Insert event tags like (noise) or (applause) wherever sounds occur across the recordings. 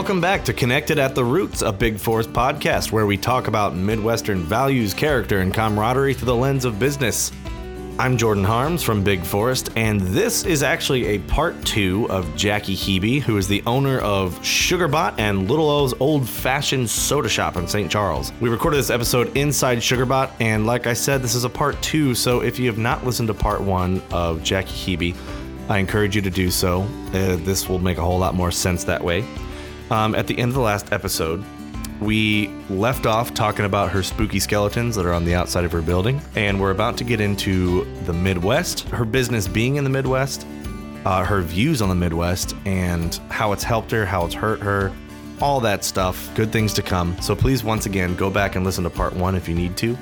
Welcome back to Connected at the Roots, a Big Forest podcast where we talk about Midwestern values, character, and camaraderie through the lens of business. I'm Jordan Harms from Big Forest, and this is actually a part two of Jackie Hebe, who is the owner of Sugarbot and Little O's Old Fashioned Soda Shop in St. Charles. We recorded this episode inside Sugarbot, and like I said, this is a part two, so if you have not listened to part one of Jackie Hebe, I encourage you to do so. Uh, this will make a whole lot more sense that way. Um, at the end of the last episode, we left off talking about her spooky skeletons that are on the outside of her building, and we're about to get into the Midwest, her business being in the Midwest, uh, her views on the Midwest, and how it's helped her, how it's hurt her, all that stuff. Good things to come. So please, once again, go back and listen to part one if you need to,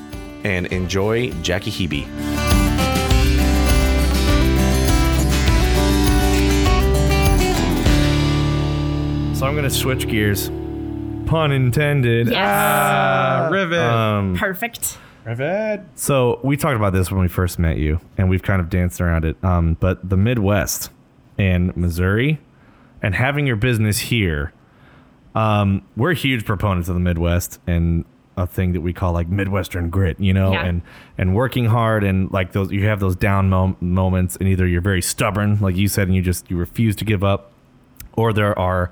and enjoy Jackie Hebe. So I'm gonna switch gears. Pun intended. Yes. Ah, rivet. Um, Perfect. rivet. so we talked about this when we first met you, and we've kind of danced around it. Um, but the Midwest and Missouri, and having your business here, um, we're huge proponents of the Midwest and a thing that we call like Midwestern grit, you know, Yeah. and and working hard and like those you have those down mom- moments, and either you're very stubborn, like you said, and you just you refuse to give up, or there are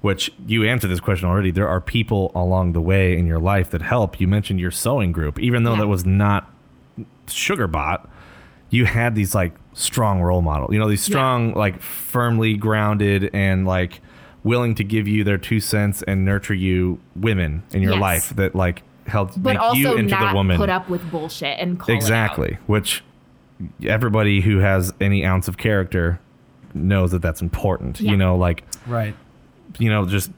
which you answered this question already there are people along the way in your life that help you mentioned your sewing group even though Yeah. that was not sugarbot you had these like strong role model you know these strong like firmly grounded and like willing to give you their two cents and nurture you women in your Yes. life that like helped But make you also into not the woman put up with bullshit and call it out. exactly which everybody who has any ounce of character knows that that's important Yeah. you know like Right. You know, just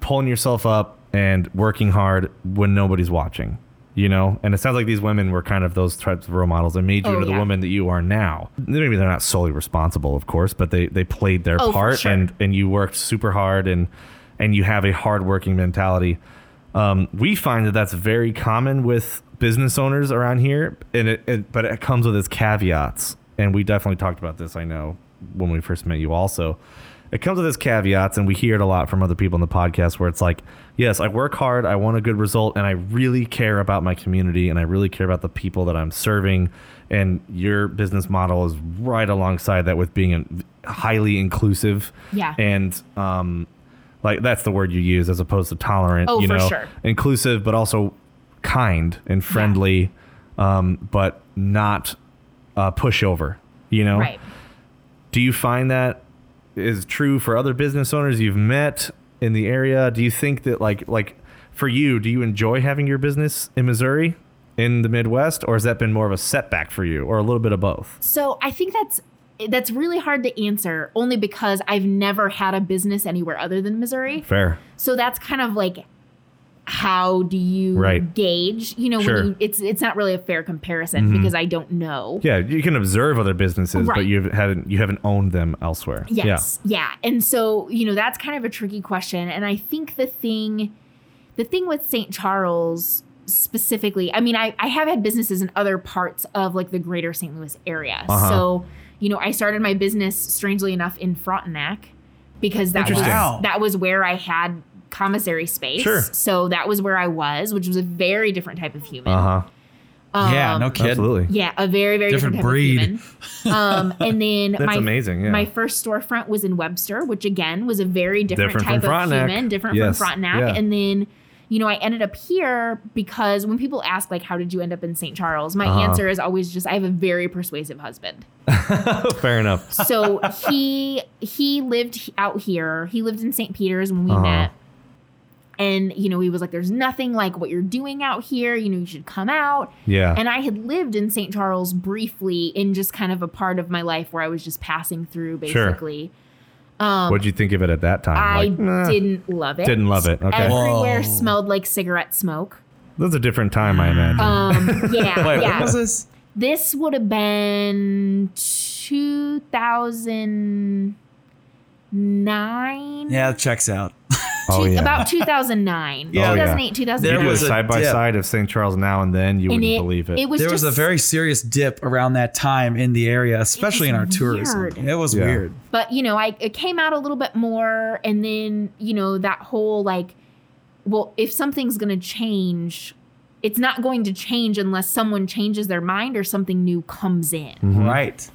pulling yourself up and working hard when nobody's watching, you know? And it sounds like these women were kind of those types of role models that made you Oh, into the woman that you are now. Maybe they're not solely responsible, of course, but they, they played their Oh, part sure. and, and you worked super hard and, and you have a hardworking mentality. Um, we find that that's very common with business owners around here, and it, it, but it comes with its caveats. And we definitely talked about this, I know, when we first met you also. It comes with its caveats, and we hear it a lot from other people in the podcast where it's like, yes, I work hard, I want a good result, and I really care about my community, and I really care about the people that I'm serving. And your business model is right alongside that with being highly inclusive. Yeah. And um, like that's the word you use as opposed to tolerant. Oh, you for know, sure. inclusive, but also kind and friendly, um, but not uh, pushover. You know, Right. do you find that is true for other business owners you've met in the area? Do you think that like like for you, do you enjoy having your business in Missouri, in the Midwest, or has that been more of a setback for you, or a little bit of both? So I think that's that's really hard to answer only because I've never had a business anywhere other than Missouri. Fair. So that's kind of like how do you Right. gauge? You know, Sure. Mm-hmm. when you, it's it's not really a fair comparison because I don't know. Yeah, you can observe other businesses, but you haven't you haven't owned them elsewhere. Yes. Yeah. And so, you know, that's kind of a tricky question. And I think the thing the thing with St. Charles specifically, I mean, I, I have had businesses in other parts of like the greater St. Louis area. Uh-huh. So, you know, I started my business strangely enough in Frontenac because that was that was where I had commissary space. Sure. So that was where I was, which was a very different type of human. Uh huh. Um, yeah, no kidding. Absolutely. Yeah, a very very different, Different type breed. of human. (laughs) Um, and then That's my amazing, yeah. my first storefront was in Webster, which again was a very different, Different type of Frontenac. human, different Yes, from Frontenac. yeah. And then, you know, I ended up here because when people ask like, "How did you end up in St. Charles?" My Uh-huh. answer is always just, "I have a very persuasive husband." (laughs) Fair enough. So he he lived out here. He lived in St. Peter's when we Uh-huh. met. And you know, he was like, "There's nothing like what you're doing out here. You know, you should come out." Yeah. And I had lived in St. Charles briefly in just kind of a part of my life where I was just passing through, Sure. basically. Um, What'd you think of it at that time? I Like, nah, didn't love it. Didn't love it. Okay. Everywhere Whoa. smelled like cigarette smoke. That was a different time, I imagine. Um, yeah, (laughs) Wait, yeah. what was this? This would have been 2009. Yeah, it checks out. (laughs) Oh, Two- yeah. about 2009. (laughs) Yeah. Oh, yeah. 2008, 2009. There you do a was side by dip. side of St. Charles now and then, you and wouldn't it, believe it. it was there was a very serious dip around that time in the area, especially in our tourism. weird. It was Yeah. weird. but you know, I it came out a little bit more, and then you know that whole like, well, if something's gonna change, it's not going to change unless someone changes their mind or something new comes in. Mm-hmm. Right.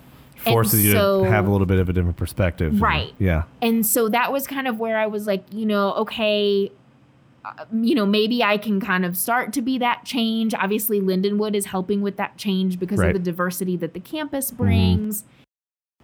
Forces you so- to have a little bit of a different perspective. Right. Yeah. And so that was kind of where I was like, you know, okay, uh, you know, maybe I can kind of start to be that change. Obviously, Lindenwood is helping with that change because Right. of the diversity that the campus brings.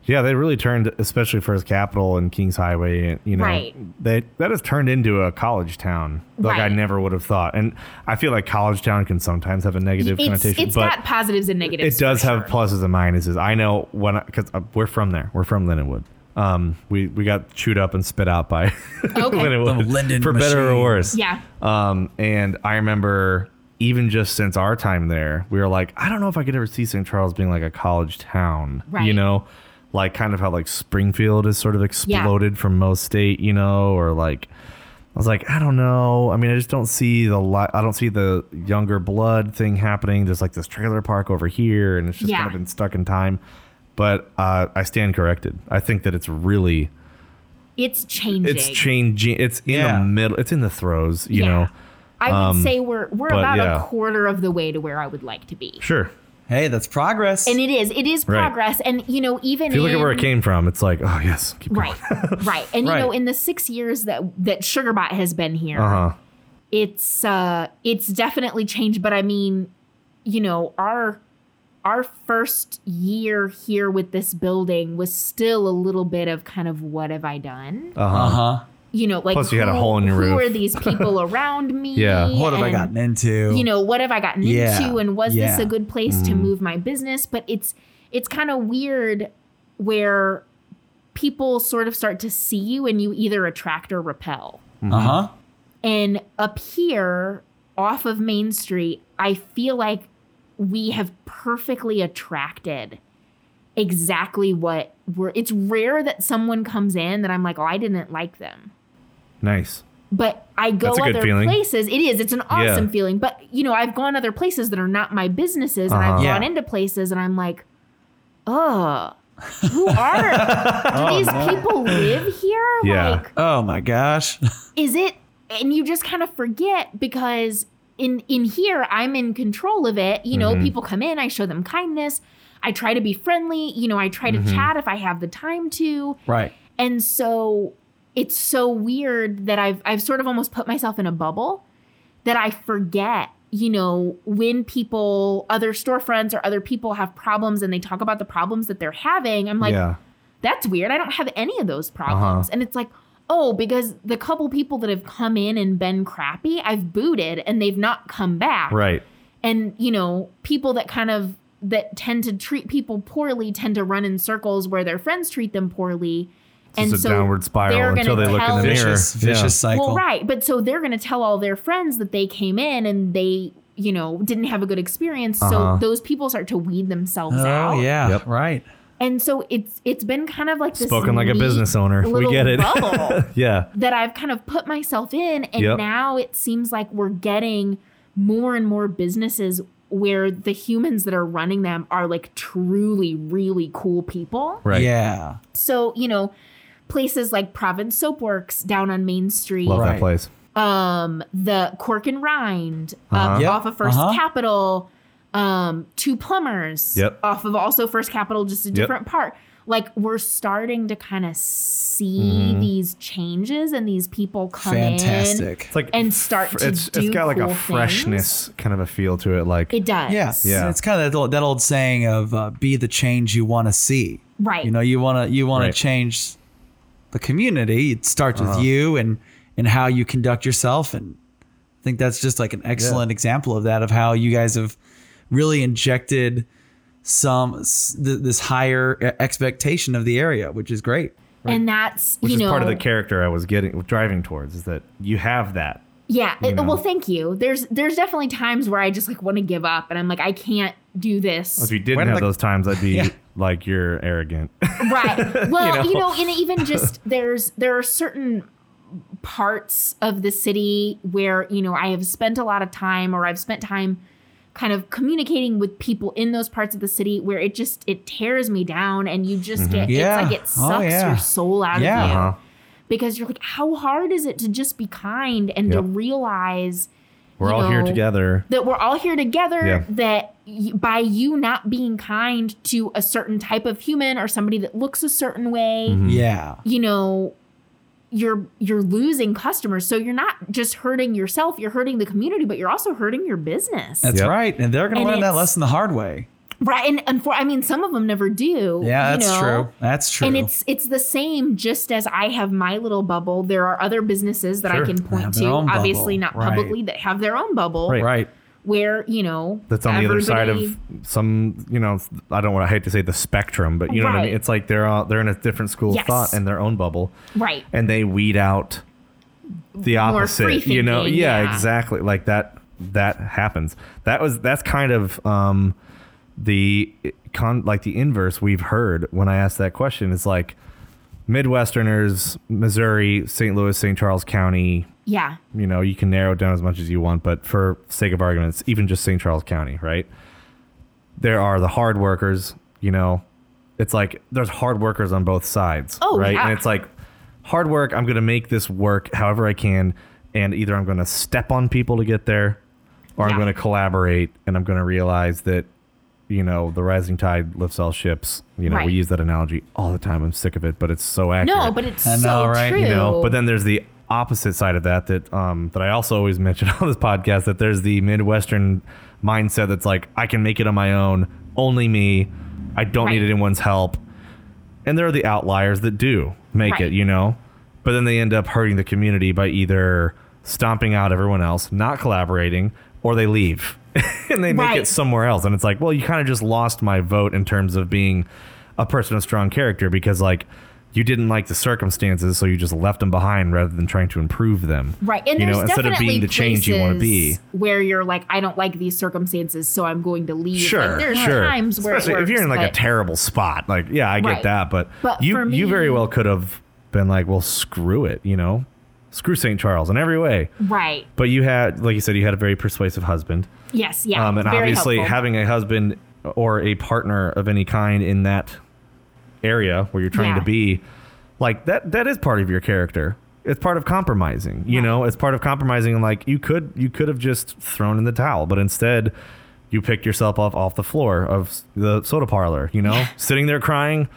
Yeah, they really turned, especially First Capitol and Kings Highway. You know, Right. they that has turned into a college town. Like I never would have thought. And I feel like college town can sometimes have a negative It's, connotation, it's but got positives and negatives. it does for have sure. pluses and minuses. I know when because we're from there. We're from Lindenwood. Um, we we got chewed up and spit out by (laughs) Lindenwood The Linden for better or worse. Yeah. Um, and I remember even just since our time there, we were like, I don't know if I could ever see St. Charles being like a college town. You know, like kind of how like Springfield has sort of exploded from most state, you know, or like I was like, I don't know. I mean, I just don't see the li- I don't see the younger blood thing happening. There's like this trailer park over here, and it's just kind of been stuck in time. But uh, I stand corrected. I think that it's really It's changing. it's changing. It's in Yeah. the middle. It's in the throes. You Yeah. know. I would um, say we're we're about yeah. a quarter of the way to where I would like to be. Sure. Hey, that's progress. And it is. It is Right. progress. And you know, even If you look at where it came from, it's like, oh yes, keep going. Right. right. And you (laughs) know, in the six years that that Sugarbot has been here, Uh huh. it's uh it's definitely changed. But I mean, you know, our our first year here with this building was still a little bit of kind of what have I done? Uh uh huh. Huh. You know, like Plus you had a hole in your who roof. are these people (laughs) around me? Yeah. What have I And, gotten into? You know, what have I gotten Yeah. into and was this Yeah. a good place to Mm-hmm. move my business? But it's it's kind of weird where people sort of start to see you and you either attract or repel. uh huh. And up here off of Main Street, I feel like we have perfectly attracted exactly what we're it's rare that someone comes in that I'm like, "Oh, I didn't like them." Nice. But I go That's other feeling. places. It is. It's an awesome Yeah. feeling. But you know, I've gone other places that are not my businesses, and Uh-huh. I've Yeah. gone into places, and I'm like, oh, who are (laughs) do these people live here? Yeah. Like, Oh my gosh. (laughs) is it? And you just kind of forget because in in here, I'm in control of it. You know, Mhm. people come in, I show them kindness. I try to be friendly. You know, I try to Mhm. chat if I have the time to. right. And so it's so weird that I've I've sort of almost put myself in a bubble that I forget, you know, when people other storefronts or other people have problems and they talk about the problems that they're having, I'm like, yeah. that's weird. I don't have any of those problems. Uh-huh. And it's like, oh, because the couple people that have come in and been crappy, I've booted and they've not come back Right. and you know people that kind of that tend to treat people poorly tend to run in circles where their friends treat them poorly It's just a downward spiral they're until gonna they look in tell- the mirror. Vicious, vicious Yeah. cycle. well right but so they're going to tell all their friends that they came in and they you know didn't have a good experience Uh-huh. so those people start to weed themselves Oh out Oh yeah. Yep. Right. and so it's it's been kind of like this Spoken like a business owner. We get it. bubble (laughs) yeah. that I've kind of put myself in. And Yep. now it seems like we're getting more and more businesses where the humans that are running them are like truly, really cool people. Right. Yeah. So, you know, places like Province Soapworks down on Main Street, Love Right. that place. um, the Cork and Rind Uh-huh. up Yep. off of First Uh-huh. Capital, um, Two Plumbers Yep. off of also First Capitol, just a different part. Like we're starting to kind of see Mm-hmm. these changes and these people come in Fantastic. It's like and start to it's do it's got like cool a things. freshness kind of a feel to it. Like It does. Yeah. Yeah. It's kind of that old, that old saying of uh, be the change you want to see. Right. You know, you want to you want Right. to change the community. It starts Uh-huh. with you and and how you conduct yourself and I think that's just like an excellent example of that of how you guys have really injected some th- this higher expectation of the area, which is great. And that's which you is know part of the character I was getting driving towards is that you have that. Yeah. it- well, thank you. There's there's definitely times where I just like want to give up and I'm like I can't do this. If you didn't When, have like- those times, I'd be (laughs) Yeah. Like you're arrogant. (laughs) right. (laughs) Well, You you know? know, and (laughs) even just there's there are certain parts of the city where, you know, I have spent a lot of time or I've spent time kind of communicating with people in those parts of the city where it just it tears me down and you just get Yeah. it's like it Oh, sucks yeah. your soul out Yeah. of you Uh-huh. because you're like how hard is it to just be kind and to realize We're you all here together. that we're all here together Yeah. that y- by you not being kind to a certain type of human or somebody that looks a certain way Mm-hmm. Yeah. you know you're you're losing customers so you're not just hurting yourself you're hurting the community but you're also hurting your business That's Yep. right. And they're going to learn that lesson the hard way. Right and, and for i mean some of them never do Yeah, you that's know? true. That's true. and it's it's the same just as i have my little bubble there are other businesses that Sure. i can point to obviously bubble. not Right. publicly that have their own bubble Right. right. where you know That's on the other side of some, you know, I don't want to hate to say the spectrum, but you know what I mean. It's like they're all, they're in a different school Yes. of thought and their own bubble, right and they weed out the opposite. free you know, yeah, yeah. exactly. Like that. That happens. That was that's kind of um, the con like the inverse we've heard when I asked that question. is like Midwesterners, Missouri, St. Louis, St. Charles County, yeah you know, you can narrow it down as much as you want, but for sake of arguments, even just St. Charles County, right? There are the hard workers, you know, it's like there's hard workers on both sides, Oh, right? yeah. And it's like hard work, I'm going to make this work however I can, and either I'm going to step on people to get there or I'm going to collaborate and I'm going to realize that you know, the rising tide lifts all ships. You know, we use that analogy all the time. I'm sick of it, but it's so accurate no but it's I know, so right? true You you know but then there's the opposite side of that that um that i also always (laughs) mention on this podcast that there's the midwestern mindset that's like i can make it on my own only me i don't need anyone's help and there are the outliers that do make Right. it you know but then they end up hurting the community by either stomping out everyone else not collaborating or they leave (laughs) and they make Right. it somewhere else and it's like well you kind of just lost my vote in terms of being a person of strong character because like you didn't like the circumstances so you just left them behind rather than trying to improve them Right. And you know instead of being the change you want to be Where you're like, I don't like these circumstances, so I'm going to leave. Sure, Like, there's sure. times where Especially it if you're in works, like a terrible spot, like yeah, I get Right. that, but, But you for you very well could have been like, well, screw it, you know, screw St. Charles in every way. Right. But you had, like you said, you had a very persuasive husband, Yes. Yeah. um, and obviously helpful. having a husband or a partner of any kind in that area where you're trying Yeah. to be, like that that is part of your character. It's part of compromising, you Right. know. It's part of compromising, and like you could you could have just thrown in the towel, but instead you picked yourself up off the floor of the soda parlor, you know, sitting there crying.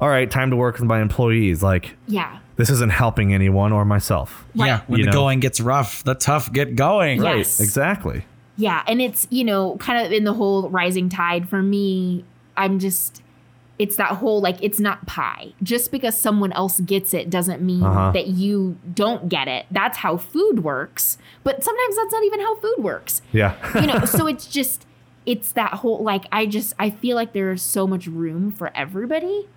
All right, time to work with my employees. Like Yeah. This isn't helping anyone or myself. Right. Yeah, when You the know? going gets rough, the tough get going. Right. Right, exactly. Yeah, and it's you know kind of in the whole rising tide for me. I'm just it's that whole like it's not pie. Just because someone else gets it doesn't mean Uh-huh. that you don't get it. That's how food works. But sometimes that's not even how food works. Yeah. You know, (laughs) so it's just it's that whole like I just I feel like there's so much room for everybody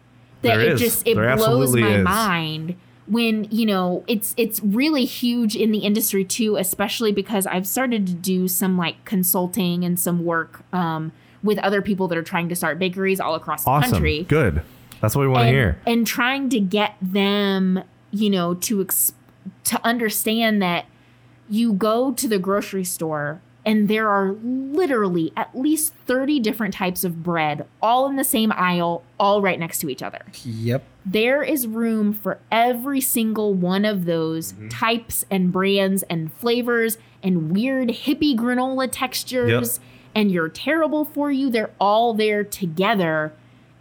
that There it is. just it There blows my is. mind when you know it's it's really huge in the industry too especially because i've started to do some like consulting and some work um, with other people that are trying to start bakeries all across the awesome. country Good. That's what we want to hear. and trying to get them you know to ex- to understand that you go to the grocery store and there are literally at least 30 different types of bread all in the same aisle all right next to each other Yep. there is room for every single one of those Mm-hmm. types and brands and flavors and weird hippie granola textures yep. and you're terrible for you they're all there together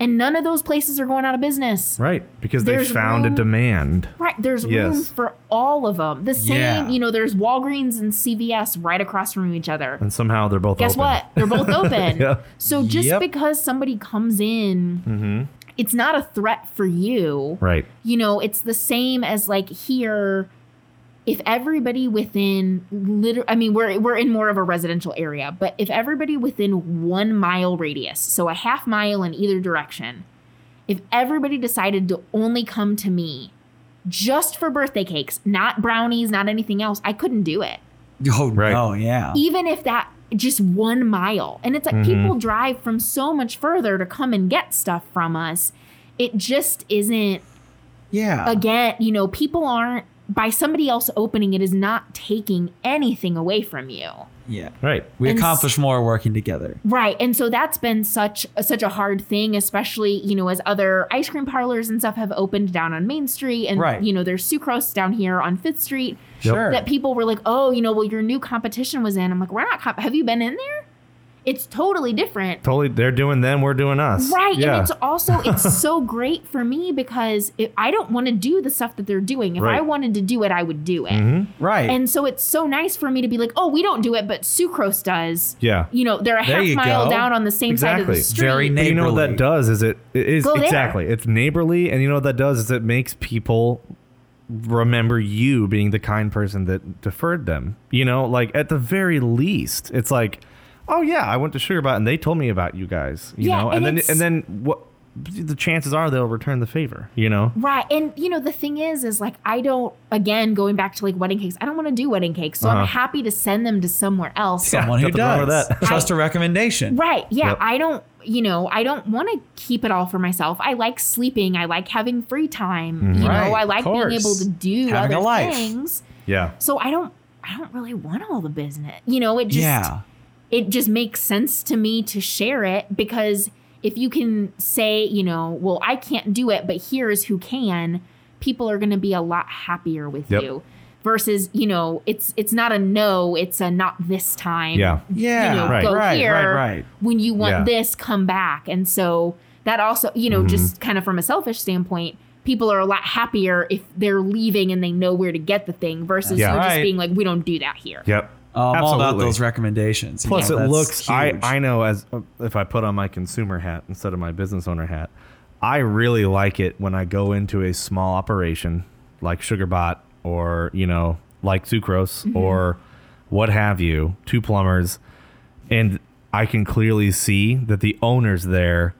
and none of those places are going out of business Right. Because they There's found a demand. right there's room for all of them the same Yeah. you know there's walgreens and cvs right across from each other And somehow they're both open. guess open. what they're both (laughs) open Yeah. so just Yep. because somebody comes in mm-hmm. it's not a threat for you Right. you know, it's the same as like here. If everybody within liter I mean, we're we're in more of a residential area, but if everybody within one mile radius, so a half mile in either direction, if everybody decided to only come to me just for birthday cakes, not brownies, not anything else, I couldn't do it. Oh Right. no, yeah. Even if that just one mile. And it's like mm-hmm. people drive from so much further to come and get stuff from us. It just isn't Yeah. again, you know, people aren't by somebody else opening it is not taking anything away from you. Yeah. Right. We And s- accomplish more working together. Right. And so that's been such such a hard thing, especially, you know, as other ice cream parlors and stuff have opened down on Main Street and Right. you know, there's Sucrose down here on 5th Street Sure. that people were like, "Oh, you know, well your new competition was in." I'm like, "We're not comp- have you been in there?" It's totally different. Totally. They're doing them. We're doing us. Right. Yeah. And it's also it's (laughs) so great for me because it, I don't want to do the stuff that they're doing. If I Right. Mm-hmm. wanted to do it, I would do it. Right. And so it's so nice for me to be like, "Oh, we don't do it, but Sucrose does." yeah. You know, they're a There half mile go. down on the same side of the Exactly. street. Very But you know what that does is it, it is Go there. exactly it's neighborly and you know what that does is it makes people remember you being the kind person that deferred them you know like at the very least it's like oh yeah i went to sugar and they told me about you guys you Yeah, know and and, then and then what the chances are they'll return the favor you know Right. And you know, the thing is, is like I don't again going back to like wedding cakes, I don't want to do wedding cakes. So Uh-huh. I'm happy to send them to somewhere else. Someone who nothing wrong with does. that. Trust a recommendation. Right. Yeah. Yep. I don't, you know, I don't want to keep it all for myself. I like sleeping. I like having free time. You Right, know, I of like being course. able to do Having other a life. things. yeah So I don't I don't really want all the business. You know, it just yeah. It just makes sense to me to share it because if you can say, you know, well, I can't do it, but here's who can, people are going to be a lot happier with Yep. you versus, you know, it's it's not a no, it's a not this time. yeah Yeah. You know, Right. go right, here. right, right. When you want Yeah. this, come back. And so that also, you know, Mm-hmm. just kind of from a selfish standpoint, people are a lot happier if they're leaving and they know where to get the thing versus Yeah. you just Right. being like, we don't do that here. yep Um, all about Absolutely. those recommendations. Plus, Yeah, it looks. I huge. I know as uh, if I put on my consumer hat instead of my business owner hat, I really like it when I go into a small operation like SugarBot or you know like Sucrose mm-hmm. or what have you, two plumbers, and I can clearly see that the owners there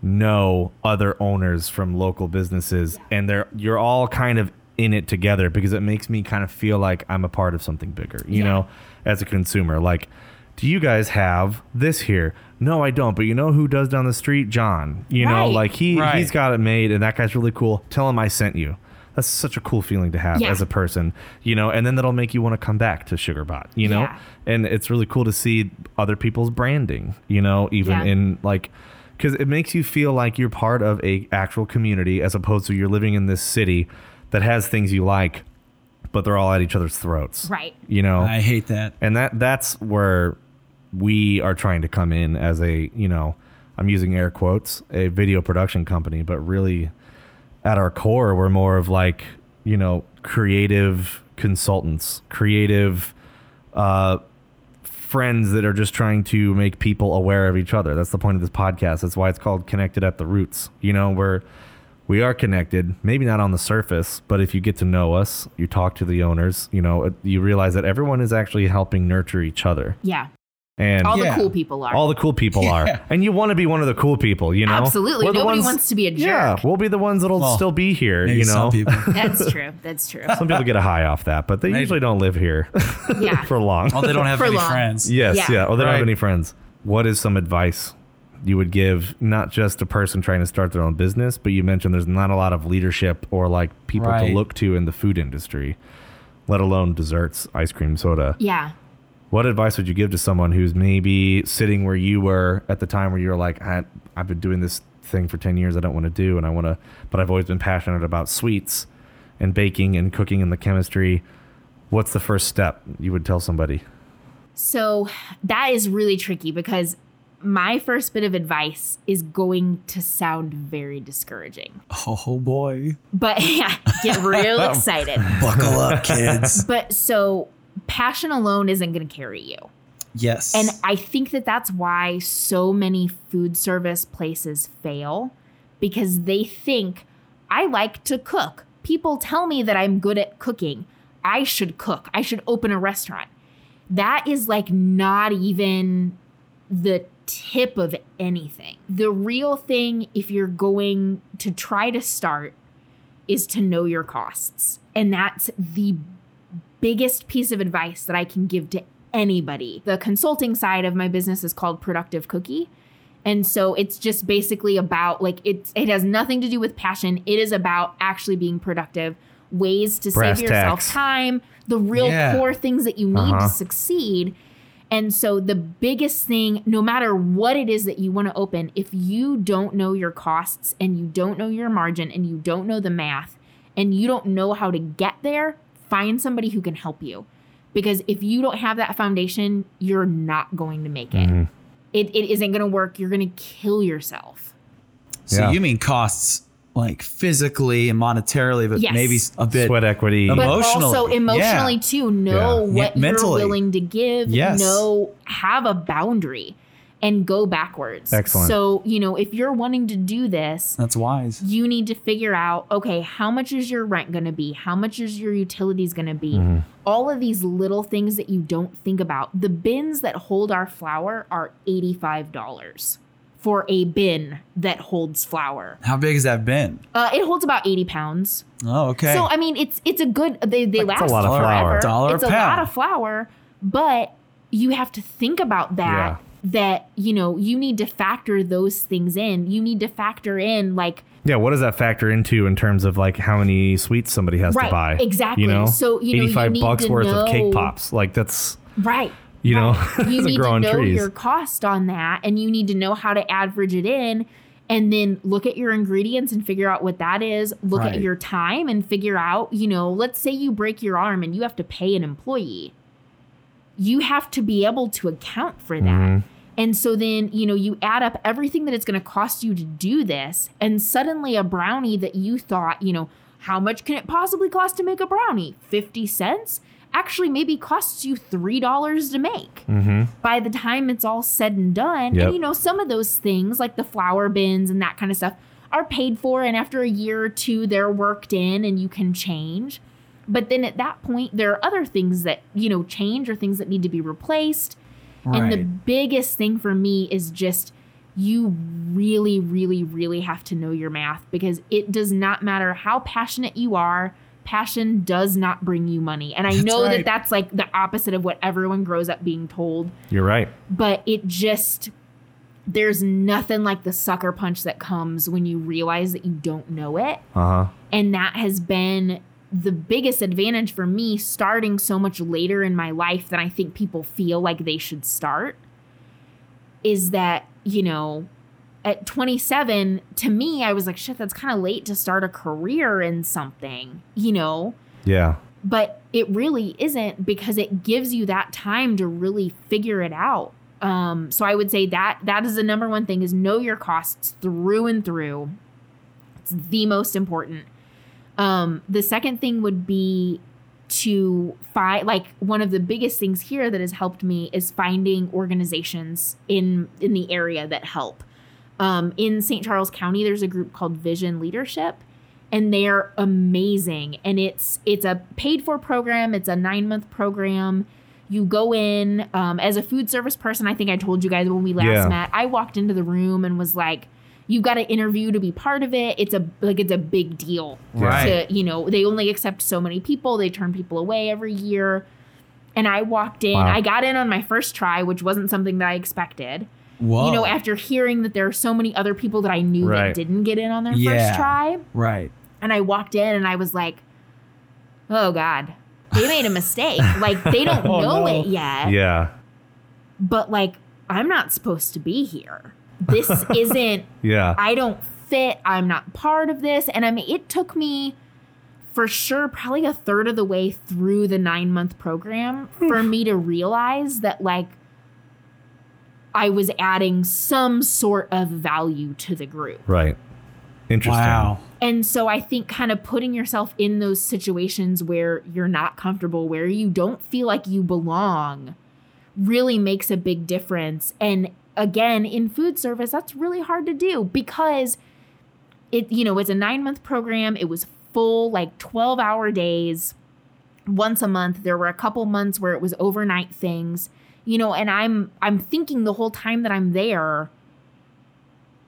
know other owners from local businesses and they're you're all kind of in it together because it makes me kind of feel like I'm a part of something bigger, you Yeah. know, as a consumer. Like, do you guys have this here? No, I don't. But you know who does down the street? John. You know, like he Right. he's got it made and that guy's really cool. Tell him I sent you. That's such a cool feeling to have Yeah. as a person, you know, and then that'll make you want to come back to SugarBot, you know? Yeah. And it's really cool to see other people's branding, you know, even Yeah. in like because it makes you feel like you're part of a actual community as opposed to you're living in this city that has things you like but they're all at each other's throats. Right. you know? I hate that. and that that's where we are trying to come in as a you know i'm using air quotes a video production company but really at our core we're more of like you know creative consultants creative uh friends that are just trying to make people aware of each other. That's the point of this podcast. That's why it's called connected at the roots. You know we're we are connected maybe not on the surface but if you get to know us you talk to the owners you know you realize that everyone is actually helping nurture each other Yeah. and All Yeah. the cool people are. all the cool people Yeah. are and you want to be one of the cool people you know Absolutely. We're Nobody ones, wants to be a jerk. Yeah, we'll be the ones that'll Well, still be here Maybe you know some people. (laughs) That's true. That's true. some people get a high off that but they Maybe. usually don't live here (laughs) Yeah. for long Oh, they don't have For any long. friends. Yes, Yeah. yeah. Or they don't have any friends. What is some advice you would give not just a person trying to start their own business, but you mentioned there's not a lot of leadership or like people Right. to look to in the food industry, let alone desserts, ice cream, soda. Yeah. What advice would you give to someone who's maybe sitting where you were at the time where you were like, I, I've been doing this thing for 10 years I don't want to do and I want to, but I've always been passionate about sweets and baking and cooking and the chemistry. What's the first step you would tell somebody? So that is really tricky because my first bit of advice is going to sound very discouraging. Oh boy. But (laughs) yeah, get real (laughs) excited. Buckle up, kids. (laughs) But so passion alone isn't going to carry you. yes. And I think that that's why so many food service places fail because they think I like to cook. People tell me that I'm good at cooking. I should cook. I should open a restaurant. That is like not even the tip of anything. The real thing, if you're going to try to start, is to know your costs. And that's the biggest piece of advice that I can give to anybody. The consulting side of my business is called Productive Cookie. And so it's just basically about like it it has nothing to do with passion. It is about actually being productive. ways to Brass save yourself tacks. time, the real Yeah. core things that you need Uh-huh. to succeed. And so the biggest thing, no matter what it is that you want to open, if you don't know your costs and you don't know your margin and you don't know the math and you don't know how to get there, find somebody who can help you. Because if you don't have that foundation, you're not going to make it. Mm-hmm. It, it isn't going to work. You're going to kill yourself. So Yeah. you mean costs like physically and monetarily, but Yes. maybe a bit Sweat equity. Emo- But Emotionally, also emotionally yeah. too. Know Yeah. Yeah, what mentally. you're willing to give. Yes. Know have a boundary and go backwards. Excellent. So, you know, if you're wanting to do this, That's wise. you need to figure out okay, how much is your rent going to be? How much is your utilities going to be? Mm-hmm. All of these little things that you don't think about. The bins that hold our flour are $85 for a bin that holds flour. How big is that bin? Uh, it holds about 80 pounds. Oh, okay. So I mean, it's it's a good. They they That's a lot of forever. flour. Dollar a it's a pound. lot of flour, but you have to think about that. Yeah. That you know you need to factor those things in. You need to factor in like yeah, what does that factor into in terms of like how many sweets somebody has Right, to buy? exactly. You know, So, you know, 85 bucks to worth of cake pops. Like that's right. You know, (laughs) you need to know trees. your cost on that, and you need to know how to average it in. And then look at your ingredients and figure out what that is. Look Right. at your time and figure out, you know, let's say you break your arm and you have to pay an employee. You have to be able to account for that. Mm-hmm. And so then, you know, you add up everything that it's going to cost you to do this, and suddenly a brownie that you thought, you know, how much can it possibly cost to make a brownie? 50 cents? Actually, maybe costs you $3 to make mm-hmm. by the time it's all said and done. Yep. And, you know, some of those things, like the flour bins and that kind of stuff, are paid for. And after a year or two, they're worked in and you can change. But then at that point, there are other things that, you know, change or things that need to be replaced. And the biggest thing for me is just you really, really, really have to know your math because it does not matter how passionate you are. Passion does not bring you money. And I That's know that that's like the opposite of what everyone grows up being told, You're right. but it just, there's nothing like the sucker punch that comes when you realize that you don't know it. Uh huh. And that has been the biggest advantage for me starting so much later in my life than I think people feel like they should start. Is that, you know, at 27, to me, I was like, shit, that's kind of late to start a career in something, you know? Yeah. But it really isn't because it gives you that time to really figure it out. Um, so I would say that that is the number one thing is know your costs through and through. It's the most important. Um, the second thing would be to find like one of the biggest things here that has helped me is finding organizations in in the area that help. Um, in St. Charles County, there's a group called Vision Leadership, and they're amazing. And it's it's a paid for program. It's a nine month program. You go in um, as a food service person. I think I told you guys when we last Yeah. met. I walked into the room and was like, "You've got to interview to be part of it. It's a like it's a big deal. Right. To, you know, they only accept so many people. They turn people away every year." And I walked in. Wow. I got in on my first try, which wasn't something that I expected Whoa. you know, after hearing that there are so many other people that I knew Right. that didn't get in on their Yeah. first try. right. And I walked in and I was like, oh God, they made a mistake. (laughs) like, they don't Oh, know no. it yet. Yeah. But, like, I'm not supposed to be here. This (laughs) isn't, Yeah. I don't fit. I'm not part of this. And I mean, it took me for sure probably a third of the way through the nine month program for me to realize that, like, I was adding some sort of value to the group. right. Interesting. Wow. And so I think kind of putting yourself in those situations where you're not comfortable, where you don't feel like you belong, really makes a big difference. And again, in food service, that's really hard to do because it, you know, it's a nine month program. It was full, like 12 hour days once a month. There were a couple months where it was overnight things, you know, and I'm I'm thinking the whole time that I'm there,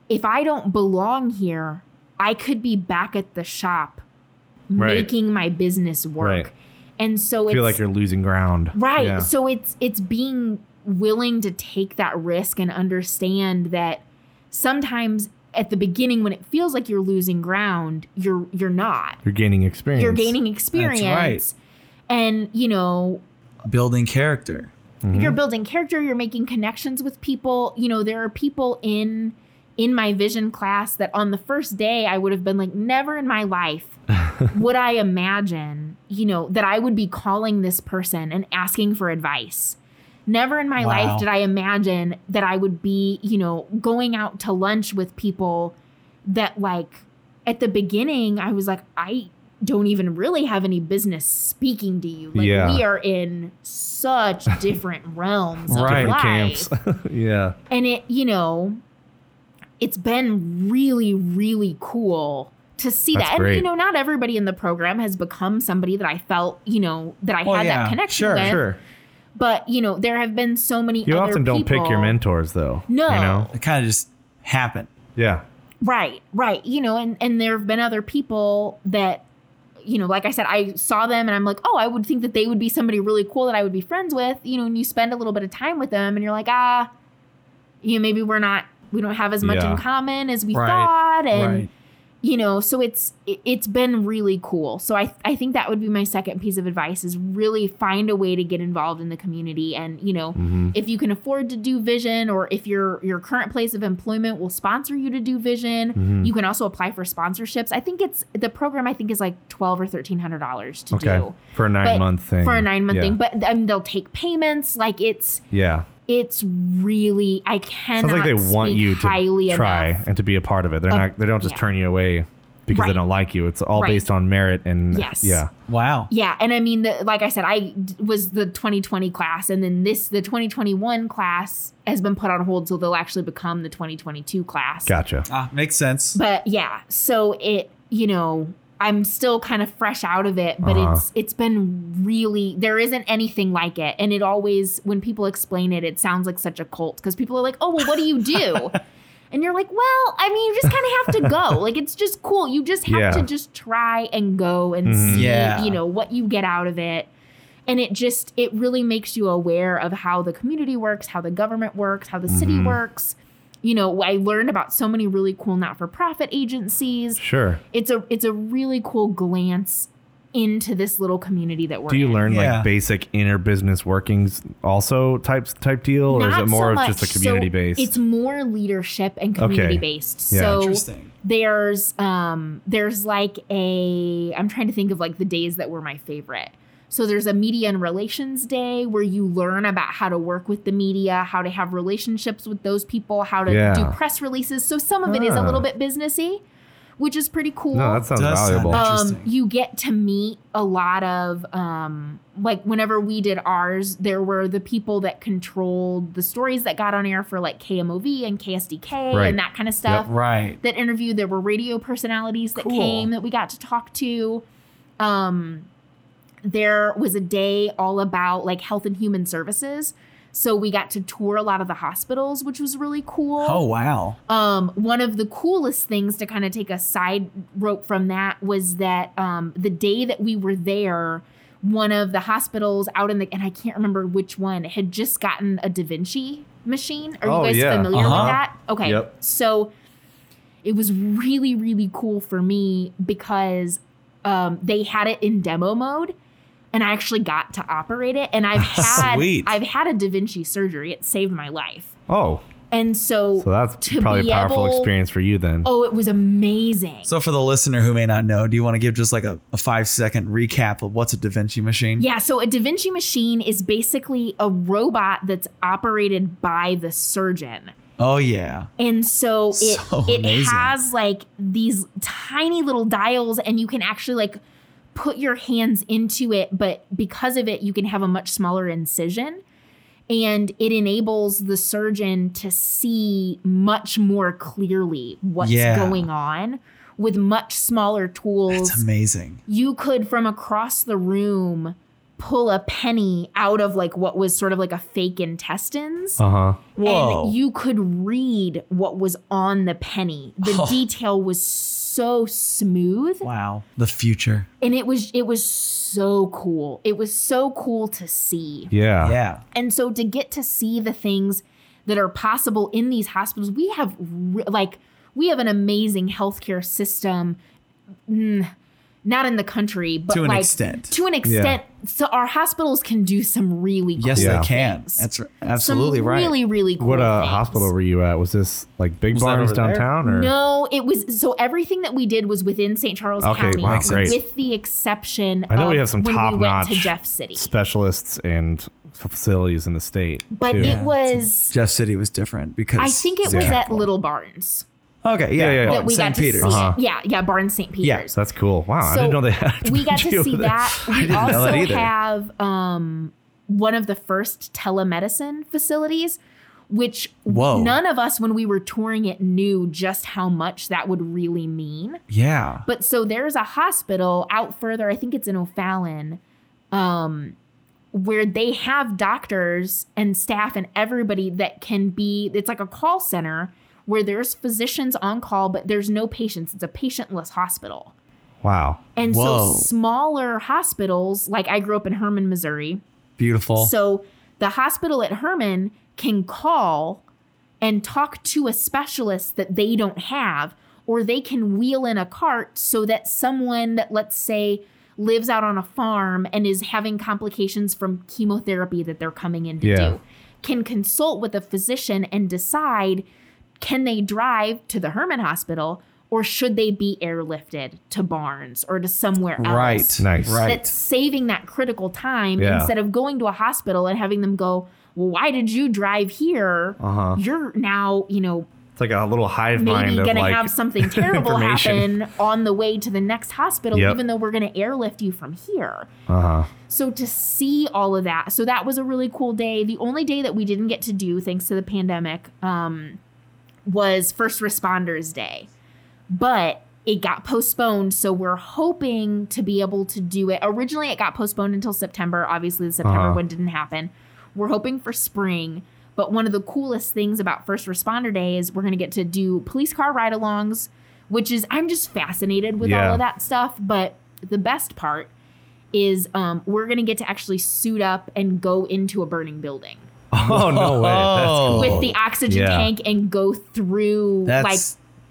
if I don't belong here, I could be back at the shop Right. making my business work. Right. And so I feel it's like you're losing ground. Right. Yeah. So it's it's being willing to take that risk and understand that sometimes at the beginning when it feels like you're losing ground, you're you're not. You're gaining experience. You're gaining experience. right. And you know, Building character. You're mm-hmm. building character, you're making connections with people. You know, there are people in in my vision class that on the first day I would have been like never in my life (laughs) would I imagine, you know, that I would be calling this person and asking for advice. Never in my Wow. life did I imagine that I would be, you know, going out to lunch with people that like at the beginning I was like I don't even really have any business speaking to you. Like Yeah. we are in such (laughs) different realms of Right. life. camps. (laughs) yeah. And it, you know, it's been really, really cool to see That's that. And, you know, not everybody in the program has become somebody that I felt, you know, that I Well, had yeah, that connection sure, with. Sure. But, you know, there have been so many You other often don't pick your mentors though. No. You know? It kind of just happened. Yeah. Right, right. You know, and, and there have been other people that, you know, like I said, I saw them and I'm like, oh, I would think that they would be somebody really cool that I would be friends with. You know, and you spend a little bit of time with them and you're like, ah, you know, maybe we're not, we don't have as much Yeah. in common as we Right, thought. And, right. You know, so it's, it, it's been really cool. So I, I think that would be my second piece of advice is really find a way to get involved in the community. And, you know, Mm-hmm. if you can afford to do vision or if your your current place of employment will sponsor you to do vision Mm-hmm. you can also apply for sponsorships i think it's the program i think is like 12 or 1300 dollars to Okay. do For a nine But- month thing. for a nine month Yeah. thing but I they'll take payments like it's Yeah. It's really i cannot Sounds like they want you to try enough. and to be a part of it. They're Of- not. They don't just yeah. turn you away because they don't like you. It's all Right. based on merit and Yes. yeah. Wow. yeah and i mean the, like i said I was the 2020 class and then this the 2021 class has been put on hold so they'll actually become the 2022 class Gotcha. Ah, makes sense. but yeah so it you know i'm still kind of fresh out of it but Uh-huh. it's it's been really there isn't anything like it and it always when people explain it it sounds like such a cult because people are like oh well what do you do (laughs) and you're like well i mean you just kind of have to go (laughs) like it's just cool you just have Yeah. to just try and go and Mhm. see Yeah. you know what you get out of it and it just it really makes you aware of how the community works how the government works how the city Mhm. works you know i learned about so many really cool not-for-profit agencies Sure. it's a it's a really cool glance into this little community that we're Do you in. learn Yeah. like basic inner business workings also types type deal, or is it more so of much. just a So community based? It's more leadership and community based. Yeah. So Interesting. there's um there's like a I'm trying to think of like the days that were my favorite. So there's a media and relations day where you learn about how to work with the media, how to have relationships with those people, how to Yeah. do press releases. So some of it is a Ah. little bit businessy, which is pretty cool. no, that sounds Does valuable. interesting. um, you get to meet a lot of um, like whenever we did ours, there were the people that controlled the stories that got on air for like KMOV and KSDK Right. and that kind of stuff. Right. That interviewed. There were radio personalities that Cool. came that we got to talk to. Um, there was a day all about like health and human services. So we got to tour a lot of the hospitals, which was really cool. Oh wow. Um, one of the coolest things to kind of take a side rope from that was that um, the day that we were there, one of the hospitals out in the and I can't remember which one had just gotten a Da Vinci machine. Are Oh, you guys yeah. familiar Uh-huh. with that? Okay. Yep. So it was really really cool for me because um, they had it in demo mode and I actually got to operate it and I've (laughs) had Sweet. I've had a Da Vinci surgery. It saved my life. oh, And so so that's probably a powerful able- experience for you then. Oh, it was amazing. So for the listener who may not know, do you want to give just like a, a five second recap of what's a Da Vinci machine? yeah, so a Da Vinci machine is basically a robot that's operated by the surgeon. Oh yeah. And so it (laughs) So it has like these tiny little dials and you can actually like put your hands into it, but because of it you can have a much smaller incision and it enables the surgeon to see much more clearly what's Yeah. going on with much smaller tools. That's amazing. you could from across the room pull a penny out of like what was sort of like a fake intestines Uh huh. Whoa. and you could read what was on the penny the Oh. (laughs) detail was so smooth wow. The future. and it was it was so cool it was so cool to see Yeah. Yeah. and so to get to see the things that are possible in these hospitals we have re- like we have an amazing healthcare system. Mm, not in the country, but To an like, extent. To an extent, so our hospitals can do some really cool Yes, Yeah. they can. things. That's r- absolutely some right. Really, really cool. What uh, hospital were you at? Was this like Big Was Barnes downtown or? No, it was so everything that we did was within St. Charles Okay, County, wow, great. with the exception. I know of we have some top we notch to Jeff City, specialists and facilities in the state. but too. it was. Jeff City was different because I think it was Yeah. at Little Barnes okay. Yeah, Yeah, yeah, that we St. got to Peter's. see. Uh-huh. Yeah, yeah, Barnes St. Peter's. Yeah, That's cool. Wow, I So, didn't know they had. we got (laughs) to see that. (laughs) We also have um, one of the first telemedicine facilities, which Whoa. none of us, when we were touring it, knew just how much that would really mean. Yeah. But so there's a hospital out further, I think it's in O'Fallon, um, where they have doctors and staff and everybody that can be, it's like a call center where there's physicians on call, but there's no patients. It's a patientless hospital. Wow. And Whoa. so smaller hospitals, like I grew up in Hermann, Missouri. Beautiful. So the hospital at Hermann can call and talk to a specialist that they don't have, or they can wheel in a cart so that someone that, let's say, lives out on a farm and is having complications from chemotherapy that they're coming in to Yeah. do can consult with a physician and decide can they drive to the Hermann Hospital or should they be airlifted to Barnes or to somewhere else? right. Nice. Right. that's saving that critical time Yeah. instead of going to a hospital and having them go, well, why did you drive here? Uh-huh. You're now, you know, It's like a little hive maybe mind of going to have something (laughs) terrible happen on the way to the next hospital, Yep. even though we're going to airlift you from here. Uh-huh. So to see all of that, so that was a really cool day. The only day that we didn't get to do, thanks to the pandemic, um, was First Responders Day, but it got postponed. So we're hoping to be able to do it. Originally, it got postponed until September. Obviously, the September Uh-huh. one didn't happen. We're hoping for spring. But one of the coolest things about First Responder Day is we're going to get to do police car ride alongs, which is, I'm just fascinated with Yeah. all of that stuff. But the best part is um, we're going to get to actually suit up and go into a burning building (laughs) Oh no way. That's cool. with the oxygen Yeah. tank and go through That's like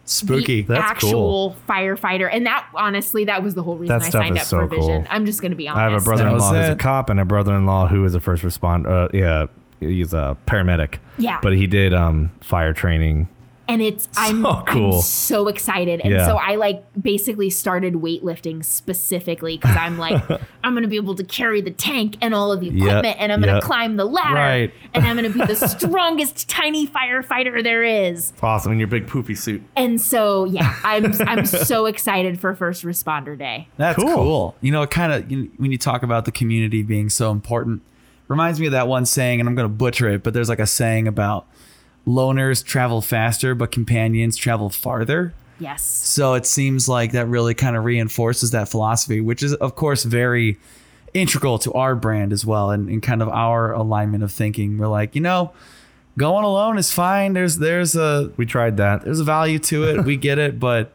spooky. the That's actual firefighter. And that honestly, that was the whole reason That I stuff signed is up so for Vision. cool. I'm just going to be honest. I have a brother-in-law who's a cop and a brother-in-law who is a first responder. Uh, yeah, he's a paramedic. Yeah. But he did um fire training. And it's I'm, So cool. I'm so excited and Yeah. so i like basically started weightlifting specifically because i'm like (laughs) i'm gonna be able to carry the tank and all of the Yep, equipment and i'm gonna yep. climb the ladder Right. and i'm gonna be the (laughs) strongest tiny firefighter there is It's awesome in your big poopy suit. and so yeah i'm (laughs) i'm so excited for first responder day That's Cool. cool. You know, it kind of you when you talk about the community being so important, reminds me of that one saying, and I'm going to butcher it, but there's like a saying about loners travel faster, but companions travel farther. yes So it seems like that really kind of reinforces that philosophy, which is of course very integral to our brand as well, and, and kind of our alignment of thinking. We're like, you know, going alone is fine. There's there's a We tried that. there's a value to it. We get it, but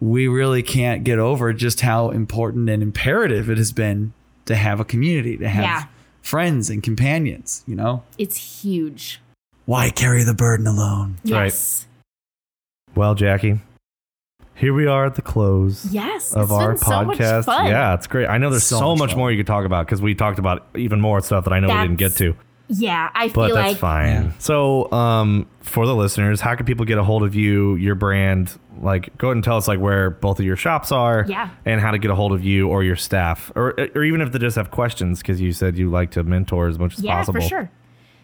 we really can't get over just how important and imperative it has been to have a community, to have Yeah. friends and companions, you know? it's huge Why carry the burden alone? right. yes Well, Jackie, here we are at the close yes of it's our been so much podcast. fun. yeah, it's great. I know there's so, So much, much more you could talk about because we talked about even more stuff that I know we didn't get to. yeah i But feel that's like fine. Yeah. So, um, for the listeners, how can people get a hold of you, your brand? Like, go ahead and tell us like where both of your shops are, Yeah. and how to get a hold of you or your staff, or or even if they just have questions, because you said you like to mentor as much as yeah, possible. for sure.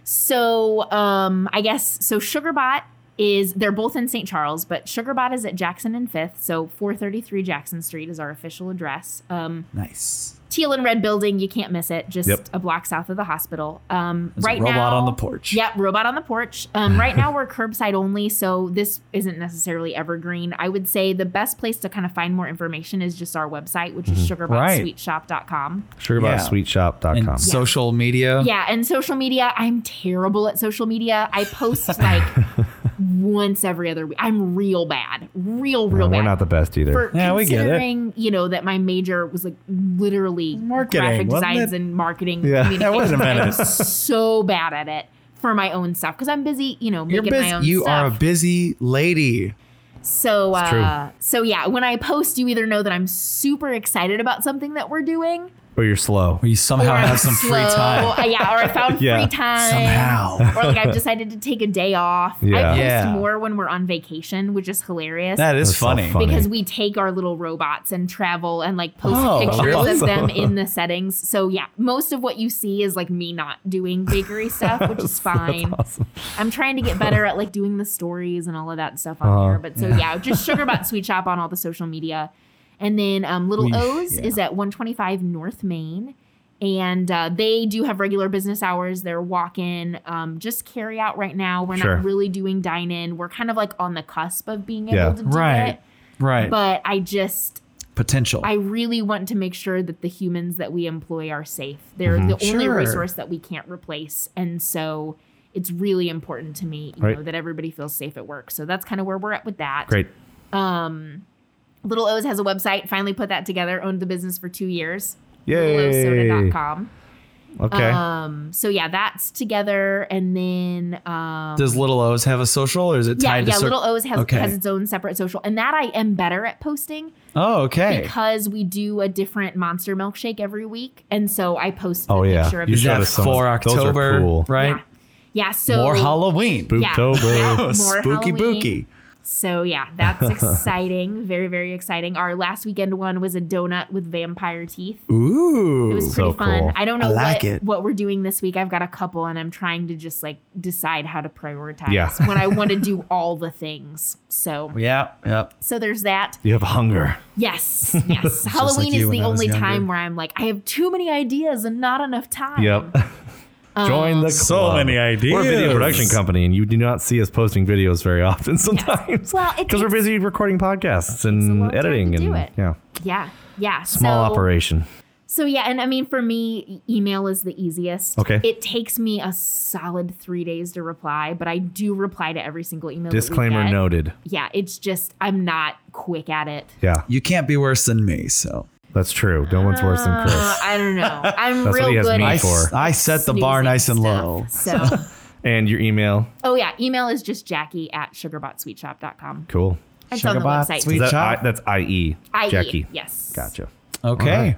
So, um, I guess so. Sugarbot is they're both in St. Charles, but Sugarbot is at Jackson and Fifth. So, 433 Jackson Street is our official address. Um, Nice. Teal and red building, you can't miss it. Just Yep. a block south of the hospital. Um, There's a right robot now, on the porch. Yep, robot on the porch. Um, right now (laughs) we're curbside only, so this isn't necessarily evergreen. I would say the best place to kind of find more information is just our website, which is sugarbotSweetShop.com. SugarBotSweetShop.com. And social media. Yeah, and social media, I'm terrible at social media. I post like (laughs) once every other week. I'm real bad, real, real bad. We're not the best either. For Yeah, we get it. considering, you know, that my major was like literally Marketing, graphic designs it? and marketing. Yeah. Yeah, wait a communications. minute. I'm so bad at it for my own stuff because I'm busy, you know, You're making busy. my own. You stuff. are a busy lady. So, uh, so yeah, when I post, you either know that I'm super excited about something that we're doing, Or you're slow. Where you somehow or I'm have some free time. uh, yeah, or I found (laughs) Yeah. free time Somehow. or like I've decided to take a day off. Yeah. I post Yeah. more when we're on vacation, which is hilarious. That is That's so funny. funny. because we take our little robots and travel and like post Oh, pictures really? of them in the settings. So yeah, most of what you see is like me not doing bakery (laughs) stuff, which is fine. Awesome. I'm trying to get better at like doing the stories and all of that stuff on Uh-huh. here. But so yeah, just Sugarbot Sweet Shop on all the social media. And then um, Little We- O's yeah. is at 125 North Main. And uh, they do have regular business hours. They're walk in, um, just carry out right now. We're Sure. not really doing dine in. We're kind of like on the cusp of being able to do Right. it. Right. But I just, Potential. I really want to make sure that the humans that we employ are safe. They're the only Sure. resource that we can't replace. And so it's really important to me, you Right. know, that everybody feels safe at work. So that's kind of where we're at with that. Great. Little O's has a website, finally put that together, owned the business for two years. Yay. LittleOsoda.com. Okay. Um, so yeah, that's together. And then um Does Little O's have a social or is it yeah, tied yeah, to cer- Little O's has, Okay. has its own separate social. And that I am better at posting. Oh, okay. because we do a different monster milkshake every week, and so I post a Oh, yeah. picture of You the Is that for October? cool. Right? Yeah. Yeah, so More Halloween. Yeah, yeah, more spooky Halloween. booky. So yeah, that's (laughs) exciting. very, very exciting. Our last weekend one was a donut with vampire teeth. Ooh. It was So pretty fun. cool. I don't know I like what, what we're doing this week. I've got a couple and I'm trying to just like decide how to prioritize Yeah. when I want to do (laughs) all the things. So yeah. Yep. so there's that. You have hunger. Yes, (laughs) yes. Halloween like is the only younger. time where I'm like, I have too many ideas and not enough time. Yep. Join the So many ideas. We're a video production company, and you do not see us posting videos very often (laughs) sometimes. Well, because we're busy recording podcasts and editing and it. yeah, Yeah, yeah. small so, operation. So yeah, and I mean for me, email is the easiest. Okay. It takes me a solid three days to reply, but I do reply to every single email. that we Disclaimer get. noted. Yeah, it's just I'm not quick at it. Yeah, You can't be worse than me, so that's true. No one's worse than Uh, Chris. I don't know. I'm That's what real he has good me at for. I set the bar nice and stuff, low. So, (laughs) And your email. oh yeah, email is just Jackie at sugarbotSweetShop.com. Cool. It's on the Sugarbot website. Sweet Is that Shop? I, that's IE. IE, Jackie. Yes. Gotcha. Okay. All right.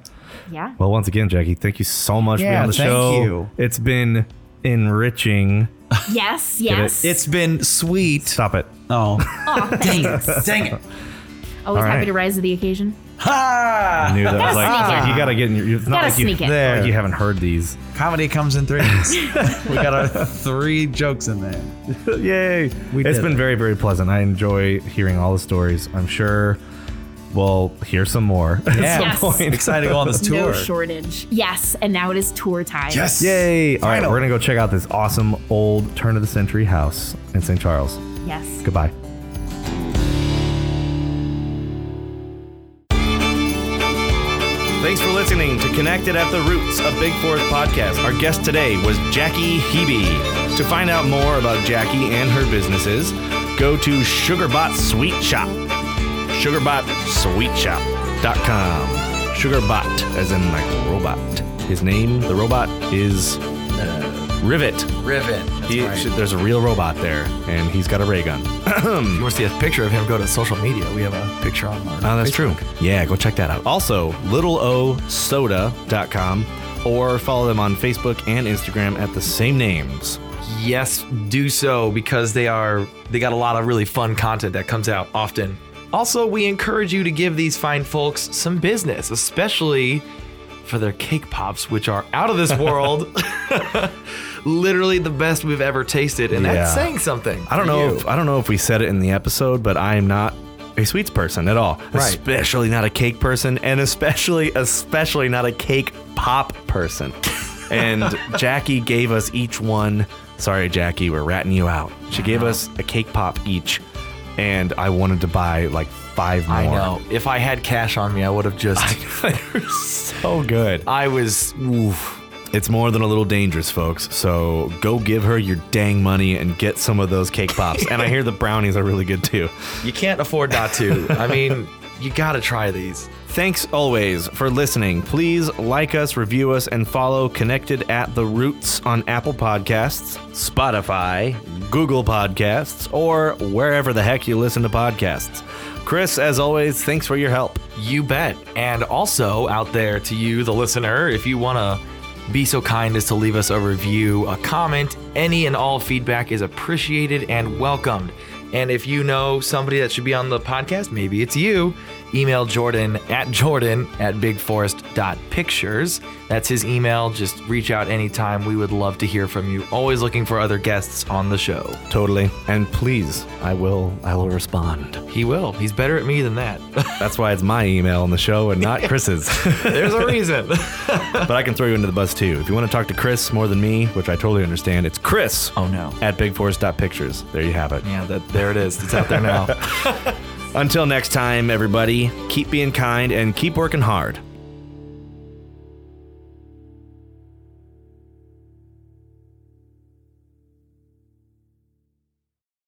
Yeah. Well, once again, Jackie, thank you so much for being Yeah, on the show. thank show. you. It's been enriching. (laughs) Yes. Yes. It's been sweet. Stop it. Oh. (laughs) oh, thanks. Dang it. Always All happy right. to rise to the occasion. Ha! I knew that was like, sneak it's like you gotta get in your. It's not Gotta like you, sneak it. There. like you haven't heard these. Comedy comes in threes. (laughs) we got our three jokes in there. (laughs) Yay! We it's did been it. very, very pleasant. I enjoy hearing all the stories. I'm sure we'll hear some more (laughs) at Yeah. some Yes. point. Excited to go on this No tour. shortage. Yes. And now it is tour time. Yes. Yay! All right, Final. we're gonna go check out this awesome old turn of the century house in St. Charles. Yes. Goodbye. Thanks for listening to Connected at the Roots, a Big Forest podcast. Our guest today was Jackie Hebe. To find out more about Jackie and her businesses, go to Sugarbot Sweet Shop. SugarBotSweetShop.com. Sugarbot, as in like robot. His name, the robot, is Rivet. Rivet. He- right. There's a real robot there, and he's got a ray gun. If (clears throat) you want to see a picture of him, go to social media. We have a picture on our Oh, that's Facebook. true. Yeah, go check that out. Also, littleosoda.com or follow them on Facebook and Instagram at the same names. Yes, do so because they are they got a lot of really fun content that comes out often. Also, we encourage you to give these fine folks some business, especially for their cake pops, which are out of this world. (laughs) Literally the best we've ever tasted, and Yeah. that's saying something. I don't for know you. if I don't know if we said it in the episode, but I am not a sweets person at all. Right. Especially not a cake person, and especially especially not a cake pop person. (laughs) And Jackie gave us each one. Sorry, Jackie, we're ratting you out. She gave us a cake pop each, and I wanted to buy like five more. I know. If I had cash on me, I would have just. (laughs) So good. I was. Oof. It's more than a little dangerous, folks. So go give her your dang money and get some of those cake pops. and I hear the brownies are really good too. You can't afford not to. I mean, you gotta try these. Thanks always for listening. Please like us, review us, and follow Connected at the Roots on Apple Podcasts, Spotify, Google Podcasts, or wherever the heck you listen to podcasts. Chris, as always, thanks for your help. You bet. And also out there to you, the listener, if you want to be so kind as to leave us a review, a comment, any and all feedback is appreciated and welcomed. And if you know somebody that should be on the podcast, maybe it's you, email Jordan at Jordan at bigforest.pictures. That's his email. Just reach out anytime. We would love to hear from you. Always looking for other guests on the show. Totally. And please, I will I will respond. He will. He's better at me than that. (laughs) That's why it's my email on the show and not Chris's. (laughs) There's a reason. (laughs) but I can throw you into the bus too. If you want to talk to Chris more than me, which I totally understand, it's Chris oh no. at bigforest.pictures. There you have it. Yeah, that there it is. It's out there now. Until next time, everybody, keep being kind and keep working hard.